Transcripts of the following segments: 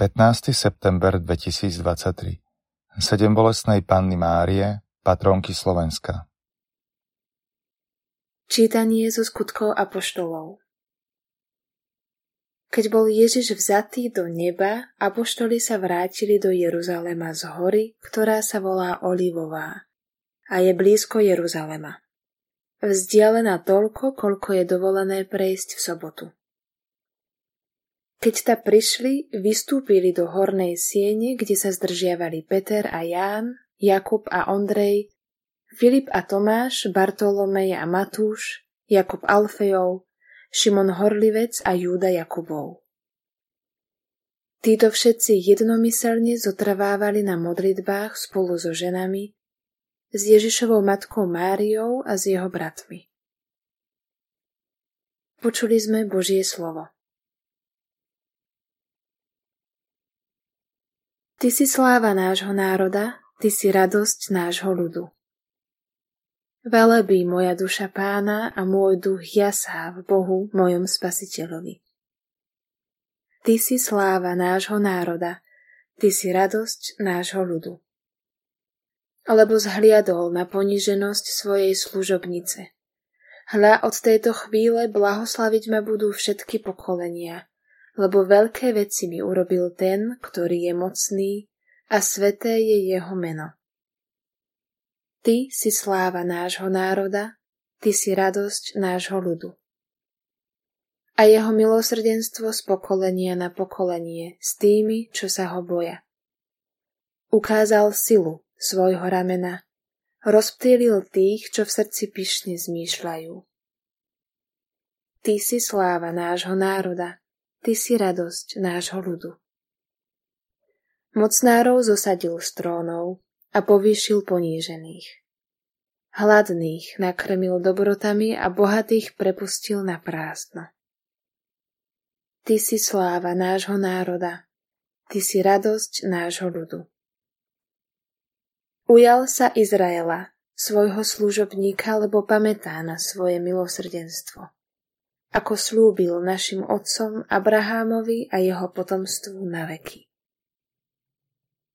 15. september 2023 Sedem bolestnej Panny Márie, patronky Slovenska Čítanie zo skutkov apoštolov Keď bol Ježiš vzatý do neba, apoštoli sa vrátili do Jeruzalema z hory, ktorá sa volá Olivová a je blízko Jeruzalema. Vzdialená toľko, koľko je dovolené prejsť v sobotu. Keď ta prišli, vystúpili do hornej siene, kde sa zdržiavali Peter a Ján, Jakub a Ondrej, Filip a Tomáš, Bartolomej a Matúš, Jakub Alfejov, Šimon Horlivec a Júda Jakubov. Títo všetci jednomyselne zotrvávali na modlitbách spolu so ženami, s Ježišovou matkou Máriou a s jeho bratmi. Počuli sme Božie slovo. Ty si sláva nášho národa, Ty si radosť nášho ľudu. Velebí moja duša pána a môj duch jasá v Bohu, mojom spasiteľovi. Ty si sláva nášho národa, Ty si radosť nášho ľudu. Lebo zhliadol na poniženosť svojej služobnice. Hľa od tejto chvíle blahoslaviť ma budú všetky pokolenia, lebo veľké veci mi urobil ten, ktorý je mocný a sveté je jeho meno. Ty si sláva nášho národa, ty si radosť nášho ľudu. A jeho milosrdenstvo z pokolenia na pokolenie s tými, čo sa ho boja. Ukázal silu svojho ramena, rozptýlil tých, čo v srdci pyšne zmýšľajú. Ty si sláva nášho národa, Ty si radosť nášho ľudu. Mocnárov zosadil z trónov a povýšil ponížených. Hladných nakrmil dobrotami a bohatých prepustil na prázdno. Ty si sláva nášho národa, Ty si radosť nášho ľudu. Ujal sa Izraela, svojho služobníka, lebo pamätá na svoje milosrdenstvo ako slúbil našim otcom Abrahámovi a jeho potomstvu na veky.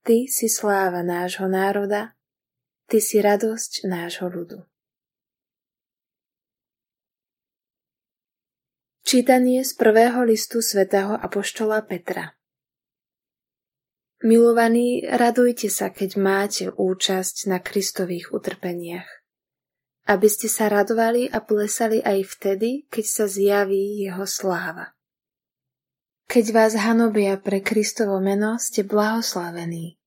Ty si sláva nášho národa, Ty si radosť nášho ľudu. Čítanie z prvého listu svätého Apoštola Petra Milovaní, radujte sa, keď máte účasť na Kristových utrpeniach aby ste sa radovali a plesali aj vtedy, keď sa zjaví jeho sláva. Keď vás hanobia pre Kristovo meno, ste blahoslavení,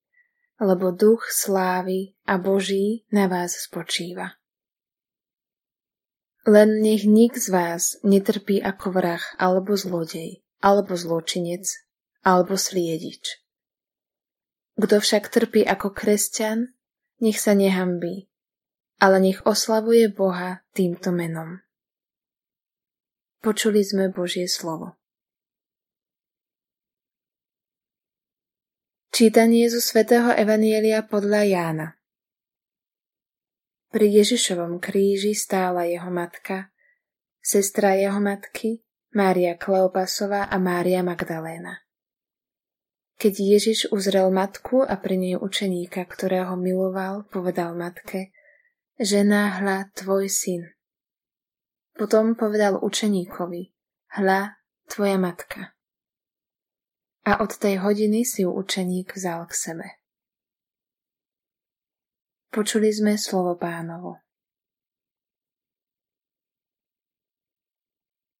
lebo duch slávy a Boží na vás spočíva. Len nech nik z vás netrpí ako vrah alebo zlodej, alebo zločinec, alebo sliedič. Kto však trpí ako kresťan, nech sa nehambí, ale nech oslavuje Boha týmto menom. Počuli sme Božie slovo. Čítanie zo svätého Evanielia podľa Jána Pri Ježišovom kríži stála jeho matka, sestra jeho matky, Mária Kleopasová a Mária Magdaléna. Keď Ježiš uzrel matku a pri nej učeníka, ktorého miloval, povedal matke – žena, hľa tvoj syn. Potom povedal učeníkovi, hľa tvoja matka. A od tej hodiny si ju učeník vzal k sebe. Počuli sme slovo pánovo.